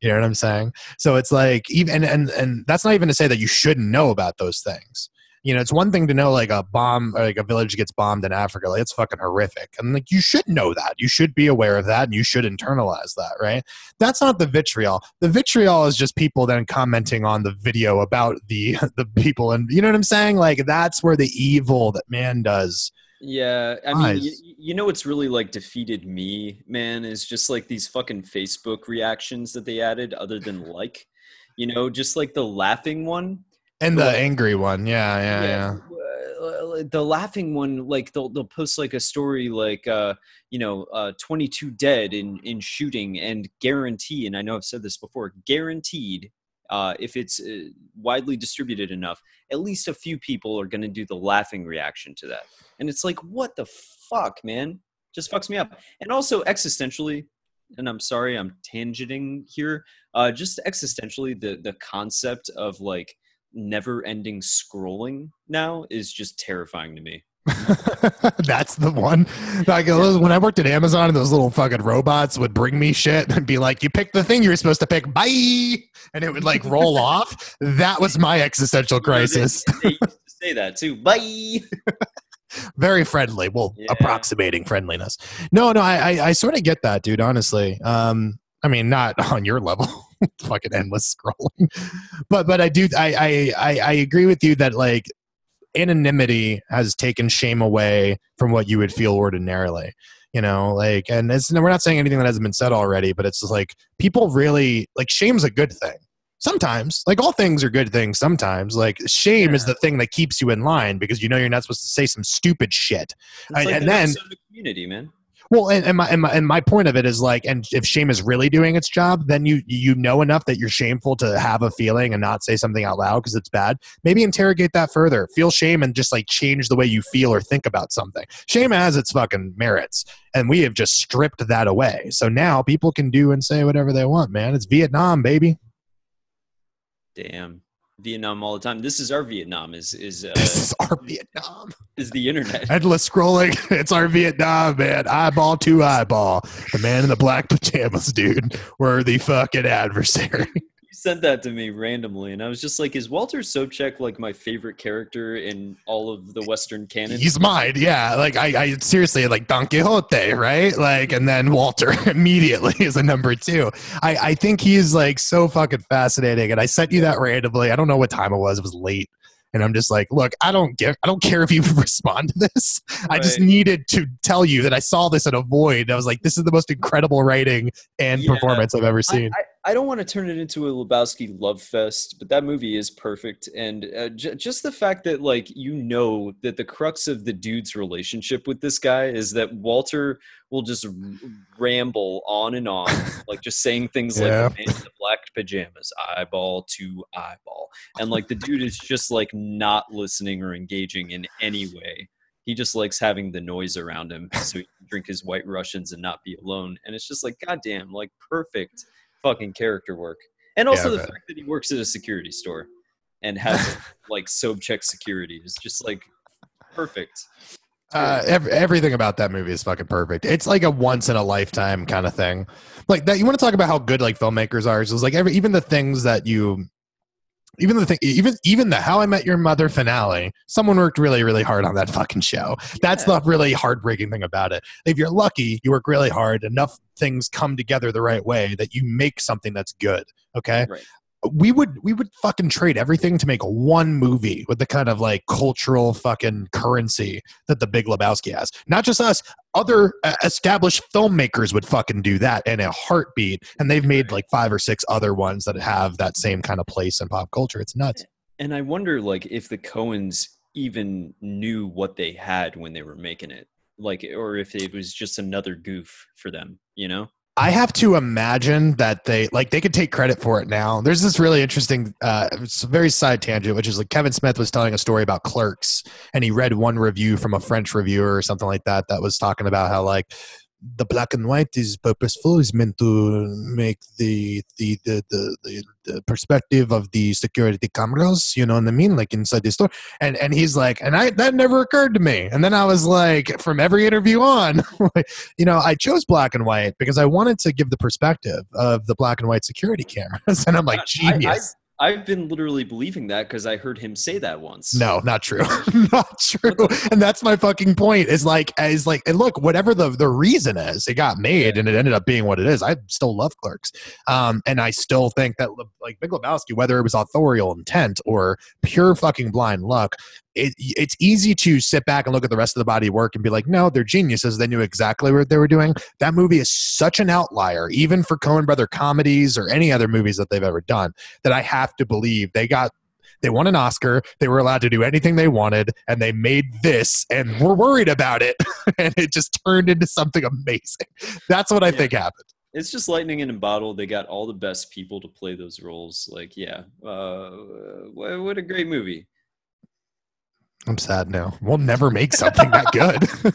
You know what i'm saying? So it's like even and and, and that's not even to say that you shouldn't know about those things you know, it's one thing to know like a bomb, like a village gets bombed in Africa. Like it's fucking horrific. And like you should know that. You should be aware of that and you should internalize that, right? That's not the vitriol. The vitriol is just people then commenting on the video about the (laughs) the people and you know what I'm saying? Like that's where the evil that man does. Yeah, I mean, you, you, know what's really like defeated me, man, is just like these fucking Facebook reactions that they added, other than like, you know, just like the laughing one and the angry one. Yeah yeah yeah, yeah. the laughing one like they'll they'll post like a story like uh you know uh 22 dead in in shooting and guarantee and i know i've said this before guaranteed uh if it's uh, widely distributed enough at least a few people are going to do the laughing reaction to that. And it's like what the fuck man? Just fucks me up. And also existentially and i'm sorry i'm tangenting here uh just existentially the the concept of like never ending scrolling now is just terrifying to me. (laughs) That's the one. Like yeah. when I worked at Amazon, and those little fucking robots would bring me shit and be like, "You pick the thing you're supposed to pick, bye," and it would like roll (laughs) off. That was my existential crisis. they, they used to say that too, bye. (laughs) Very friendly. Well, yeah. approximating friendliness. No, no, I, I, I sort of get that, dude. Honestly, um, I mean, not on your level. (laughs) fucking endless scrolling. But but I do I, I I agree with you that like anonymity has taken shame away from what you would feel ordinarily. You know, like, and it's we're not saying anything that hasn't been said already, but it's just like people really like shame's a good thing sometimes like all things are good things sometimes like shame yeah. is the thing that keeps you in line because you know you're not supposed to say some stupid shit like and then community man well, and, and, my, and, my, and my point of it is like, and if shame is really doing its job, then you you know enough that you're shameful to have a feeling and not say something out loud because it's bad. Maybe interrogate that further. Feel shame and just like change the way you feel or think about something. Shame has its fucking merits, and we have just stripped that away. So now people can do and say whatever they want. Man, it's Vietnam, baby. Damn. Vietnam all the time. This is our Vietnam. Is is uh, this is our Vietnam? Is the internet endless scrolling? (laughs) It's our Vietnam, man. Eyeball to eyeball. The man in the black pajamas, dude. We're the fucking adversary. (laughs) You sent that to me randomly, and I was just like, "Is Walter Sobchak like my favorite character in all of the Western canon?" He's mine, yeah. Like I, I seriously like Don Quixote, right? Like, and then Walter (laughs) immediately is a number two. I, I think he's like so fucking fascinating, and I sent you that randomly. I don't know what time it was. It was late and I'm just like, look, I don't give, I don't care if you (laughs) respond to this. Right. I just needed to tell you that I saw this in a void. I was like, this is the most incredible writing and yeah. performance I've ever seen. I, I, don't want to turn it into a Lebowski love fest, but that movie is perfect. And uh, j- just the fact that, like, you know that the crux of the dude's relationship with this guy is that Walter will just ramble on and on, (laughs) like just saying things yeah. like the in the black pajamas, eyeball to eyeball. And like the dude is just like not listening or engaging in any way. He just likes having the noise around him so he can drink his white Russians and not be alone. And it's just like, goddamn, like perfect fucking character work. And also yeah, the fact that he works at a security store and has (laughs) like Sobchak security is just like perfect. Uh, every, everything about that movie is fucking perfect. It's like a once in a lifetime kind of thing. Like that, you want to talk about how good like filmmakers are? It's like every even the things that you, even the thing, even even the How I Met Your Mother finale. Someone worked really really hard on that fucking show. That's the really heartbreaking thing about it. If you're lucky, you work really hard. Enough things come together the right way that you make something that's good. Okay. Right we would we would fucking trade everything to make one movie with the kind of like cultural fucking currency that the Big Lebowski has. Not just us, other uh, established filmmakers would fucking do that in a heartbeat, and they've made like five or six other ones that have that same kind of place in pop culture. It's nuts. And I wonder, like, if the Coens even knew what they had when they were making it, like, or if it was just another goof for them, you know? I have to imagine that they like they could take credit for it now. There's this really interesting, uh, it's a very side tangent, which is like Kevin Smith was telling a story about Clerks, and he read one review from a French reviewer or something like that that was talking about how like the black and white is purposeful is meant to make the the, the the, the perspective of the security cameras you know what i mean? Like inside the store. And and he's like and i that never occurred to me. And then i was like from every interview on (laughs) you know i chose black and white because i wanted to give the perspective of the black and white security cameras. (laughs) And i'm like genius I've been literally believing that because I heard him say that once. No, not true. (laughs) not true. And that's my fucking point. Is like, is like, and look, whatever the the reason is, it got made and it ended up being what it is. I still love Clerks, um, and I still think that like Big Lebowski, whether it was authorial intent or pure fucking blind luck, it, it's easy to sit back and look at the rest of the body of work and be like, no, they're geniuses. They knew exactly what they were doing. That movie is such an outlier, even for Coen Brother comedies or any other movies that they've ever done, that I have to believe they got they won an Oscar. They were allowed to do anything they wanted, and they made this, and we're worried about it, (laughs) and it just turned into something amazing. That's what I yeah. think happened. It's just lightning in a bottle. They got all the best people to play those roles. Like, yeah, uh, what a great movie. I'm sad now. We'll never make something that good. (laughs)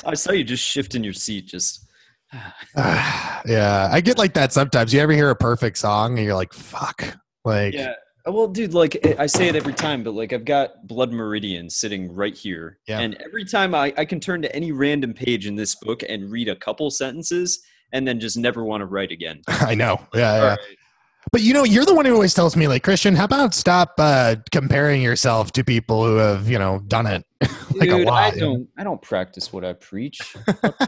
(laughs) I saw you just shift in your seat, just. (sighs) yeah, I get like that sometimes. You ever hear a perfect song and you're like, "Fuck!" Like, yeah. Well, dude, like I say it every time, but like I've got Blood Meridian sitting right here, yeah. and every time I, I can turn to any random page in this book and read a couple sentences, and then just never want to write again. (laughs) I know. Yeah, yeah. Right. But you know, you're the one who always tells me, like, Christian, how about stop uh, comparing yourself to people who have, you know, done it (laughs) like Dude, a lot. I don't, I don't practice what I preach.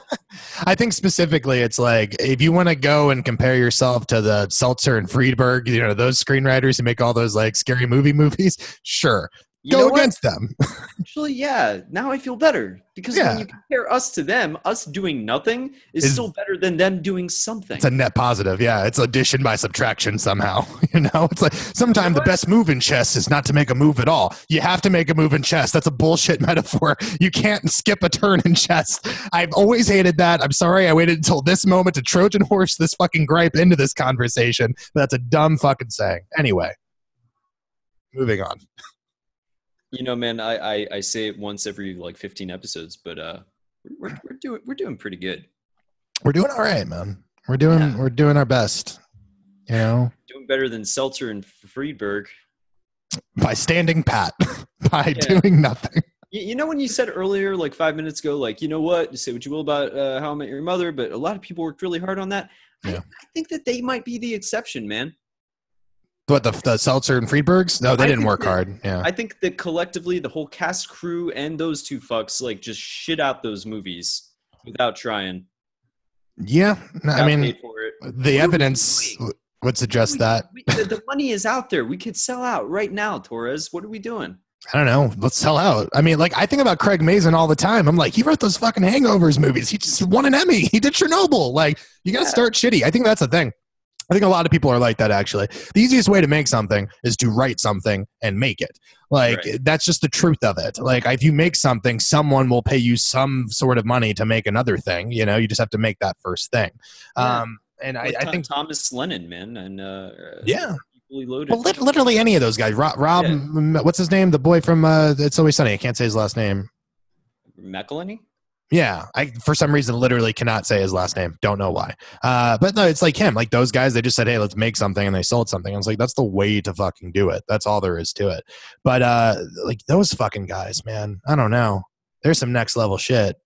(laughs) I think specifically, it's like if you want to go and compare yourself to the Seltzer and Friedberg, you know, those screenwriters who make all those like scary movie (laughs) movies, sure. You go against them. (laughs) Actually, yeah. Now I feel better because yeah. when you compare us to them, us doing nothing is it's, still better than them doing something. It's a net positive. Yeah, it's addition by subtraction somehow. (laughs) You know, it's like sometimes the best move in chess is not to make a move at all. You have to make a move in chess. That's a bullshit (laughs) metaphor. You can't skip a turn in chess. I've always hated that. I'm sorry I waited until this moment to Trojan horse this fucking gripe into this conversation. That's a dumb fucking saying. Anyway, moving on. You know, man, I, I, I say it once every like 15 episodes, but uh, we're we're doing we're doing pretty good. We're doing all right, man. We're doing yeah. we're doing our best. You know, doing better than Seltzer and Friedberg by standing pat, (laughs) by yeah. doing nothing. You know when you said earlier, like five minutes ago, like you know what, you say what you will about uh, How I Met Your Mother, but a lot of people worked really hard on that. Yeah. I, I think that they might be the exception, man. What the the Seltzer and Friedbergs? No, they I didn't work that- hard. Yeah, I think that collectively, the whole cast crew and those two fucks like just shit out those movies without trying. yeah. no, I mean, paid for it. the evidence would suggest We- that. we- the, the money is out there. We could sell out right now, Torres. What are we doing? I don't know. Let's sell out. I mean, like I think about Craig Mazin all the time. I'm like, he wrote those fucking Hangovers movies. He just won an Emmy. He did Chernobyl. Like, you got to Yeah. start shitty. I think that's the thing. I think a lot of people are like that. Actually, the easiest way to make something is to write something and make it. Like Right. that's just the truth of it. Like if you make something, someone will pay you some sort of money to make another thing. You know, you just have to make that first thing. Yeah. Um, and I, I think Thomas Lennon, man, and uh, Yeah. loaded. well, lit- literally any of those guys. Rob, Rob Yeah. what's his name? The boy from uh, It's Always Sunny. I can't say his last name. McElhenney? Yeah, I for some reason literally cannot say his last name. Don't know why. Uh, but no, it's like him. Like those guys, they just said, "Hey, let's make something," and they sold something. I was like, "That's the way to fucking do it. That's all there is to it." But uh, like those fucking guys, man, I don't know. There's some next level shit.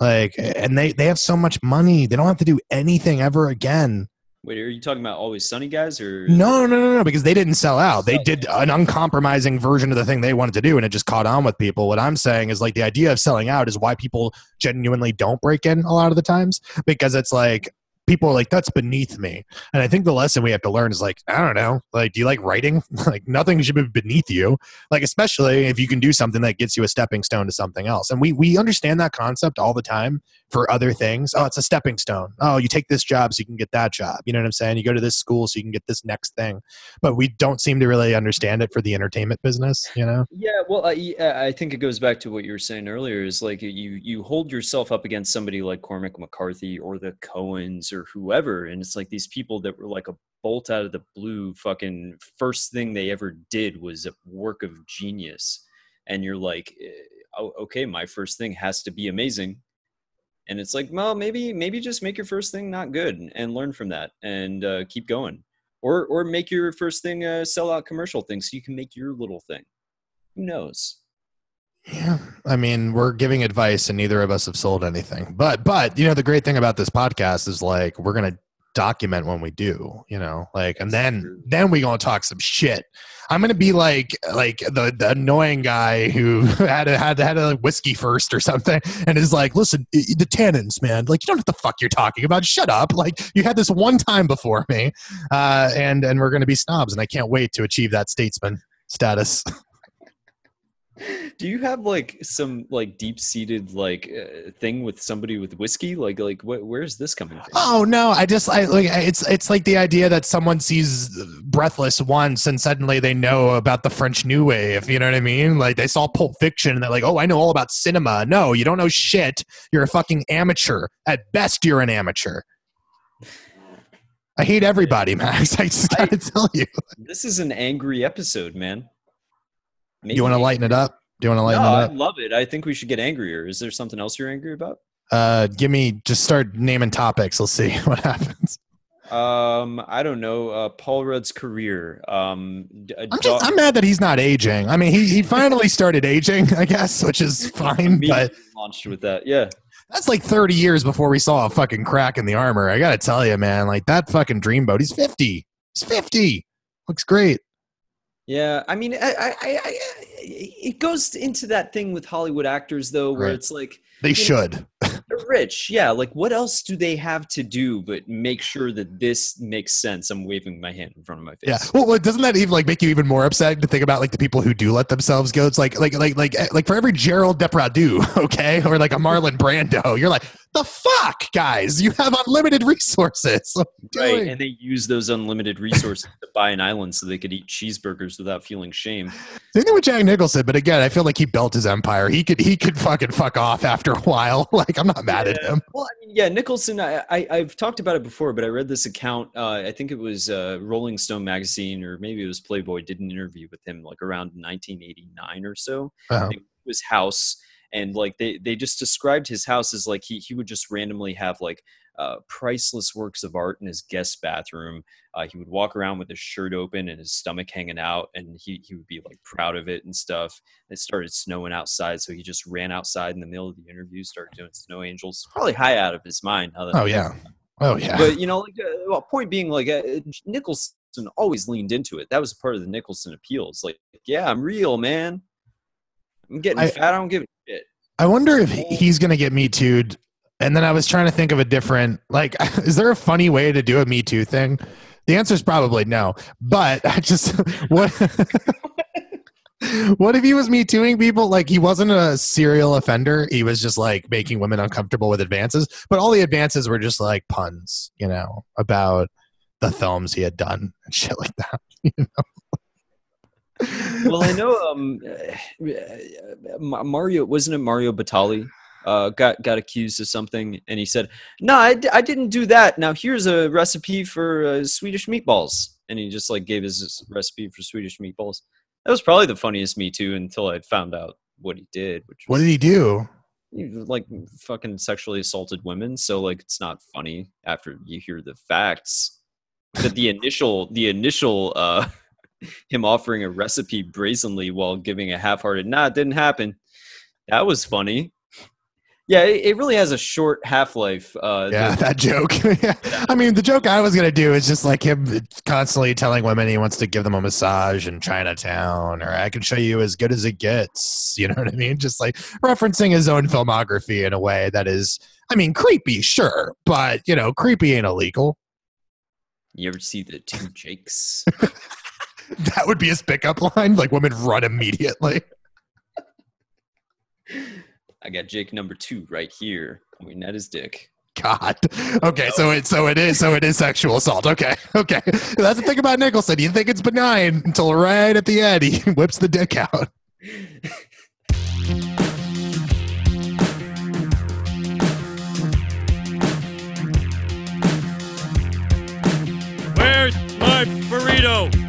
Like, and they they have so much money. They don't have to do anything ever again. Wait, are you talking about Always Sunny guys or No, no, no, no, because they didn't sell out. They did an uncompromising version of the thing they wanted to do, and it just caught on with people. What I'm saying is like the idea of selling out is why people genuinely don't break in a lot of the times because it's like people are like that's beneath me. And i think the lesson we have to learn is like i don't know like do you like writing? (laughs) Like nothing should be beneath you. Like especially if you can do something that gets you a stepping stone to something else. And we we understand that concept all the time for other things. Oh it's a stepping stone. Oh you take this job so you can get that job. You know what i'm saying? You go to this school so you can get this next thing. But we don't seem to really understand it for the entertainment business you know? Yeah, well, I, I think it goes back to what you were saying earlier. Is like you you hold yourself up against somebody like Cormac McCarthy or the Coens or whoever, and it's like these people that were like a bolt out of the blue. Fucking first thing they ever did was a work of genius, and you're like, eh, oh, okay, my first thing has to be amazing. And it's like, well, maybe maybe just make your first thing not good and, learn from that and uh, keep going, or or make your first thing a sellout commercial thing so you can make your little thing. Who knows? Yeah, I mean, we're giving advice, and neither of us have sold anything. But, but you know, the great thing about this podcast is like we're gonna document when we do. You know, like, and then then we gonna talk some shit. I'm gonna be like like the, the annoying guy who (laughs) had a, had had a whiskey first or something, and is like, listen, the tannins, man. Like, you don't know what the fuck you're talking about. Shut up. Like, you had this one time before me, uh, and and we're gonna be snobs, and I can't wait to achieve that statesman status. (laughs) Do you have like some like deep seated like uh, thing with somebody with whiskey? Like like wh- where's this coming from? Oh no! I just I like it's it's like the idea that someone sees Breathless once and suddenly they know about the French New Wave. You know what I mean? Like they saw Pulp Fiction and they're like, "Oh, I know all about cinema." No, you don't know shit. You're a fucking amateur. At best, you're an amateur. I hate everybody, Max. (laughs) I just gotta tell you. This is an angry episode, man. You want to lighten it up? Do you want to lighten No, it up? I love it. I think we should get angrier. Is there something else you're angry about? Uh, give me just start naming topics. Let's see (laughs) what happens. Um, I don't know. Uh, Paul Rudd's career. Um, a I'm dog- just I'm mad that he's not aging. I mean, he he finally started aging, (laughs) I guess, which is (laughs) fine, but. launched with that. Yeah. That's like 30 years before we saw a fucking crack in the armor. I gotta tell you, man, like that fucking dreamboat. He's 50. He's 50. Looks great. Yeah, I mean, I, I, I, it goes into that thing with Hollywood actors, though, where Right. it's like They know, should. they're rich. Yeah, like what else do they have to do but make sure that this makes sense? I'm waving my hand in front of my face. Yeah. Well, well, doesn't that even like make you even more upset to think about like the people who do let themselves go? It's like like like like like for every Gerald Depardieu, (laughs) okay, or like a Marlon Brando, you're like, the fuck, guys, you have unlimited resources. (laughs) What are you Right, and they use those unlimited resources to buy an island so they could eat cheeseburgers without feeling shame. Same thing with Jack Nicholson, but again, I feel like he built his empire. He could he could fucking fuck off after a while. (laughs) Like I'm not mad at him. Well, I mean, yeah, Nicholson. I, I I've talked about it before, but I read this account. Uh, I think it was uh, Rolling Stone magazine, or maybe it was Playboy. Did an interview with him like around 1989 or so. Uh-huh. It was his house, and like they they just described his house as like he he would just randomly have like uh, priceless works of art in his guest bathroom. Uh, he would walk around with his shirt open and his stomach hanging out, and he he would be like proud of it and stuff. It started snowing outside, so he just ran outside in the middle of the interview, started doing snow angels. Probably high out of his mind. Oh yeah. Oh yeah. But you know, like, uh, well, point being, like uh, Nicholson always leaned into it. That was part of the Nicholson appeals. Like, yeah, I'm real, man. I'm getting I, fat. I don't give a shit. I wonder if he's going to get me too. And then I was trying to think of a different, like, (laughs) is there a funny way to do a Me Too thing? The answer is probably no. But I just, (laughs) what? (laughs) what if he was me tooing people? Like he wasn't a serial offender. He was just like making women uncomfortable with advances. But all the advances were just like puns, you know, about the films he had done and shit like that. You know? Well, I know um, Mario wasn't it Mario Batali uh, got got accused of something, and he said, "No, I d- I didn't do that. Now here's a recipe for uh, Swedish meatballs," and he just like gave his recipe for Swedish meatballs. That was probably the funniest Me Too until I found out what he did. Which what did he do? He, like fucking sexually assaulted women. So like it's not funny after you hear the facts. But the initial the initial uh him offering a recipe brazenly while giving a half-hearted nah it didn't happen that was funny yeah, it, it really has a short half life. Uh, yeah, the, that joke. (laughs) I mean, the joke I was gonna do is just like him constantly telling women he wants to give them a massage in Chinatown, or I can show you as good as it gets. You know what I mean? Just like referencing his own filmography in a way that is, I mean, creepy, sure, but you know, creepy ain't illegal. You ever see the two Jakes? (laughs) (laughs) that would be his pickup line. Like women run immediately. I got Jake number two right here, pointing at his dick. God. Okay, so it so it is so it is sexual assault. Okay, okay. That's the thing about Nicholson. You think it's benign until right at the end he (laughs) whips the dick out. Where's my burrito?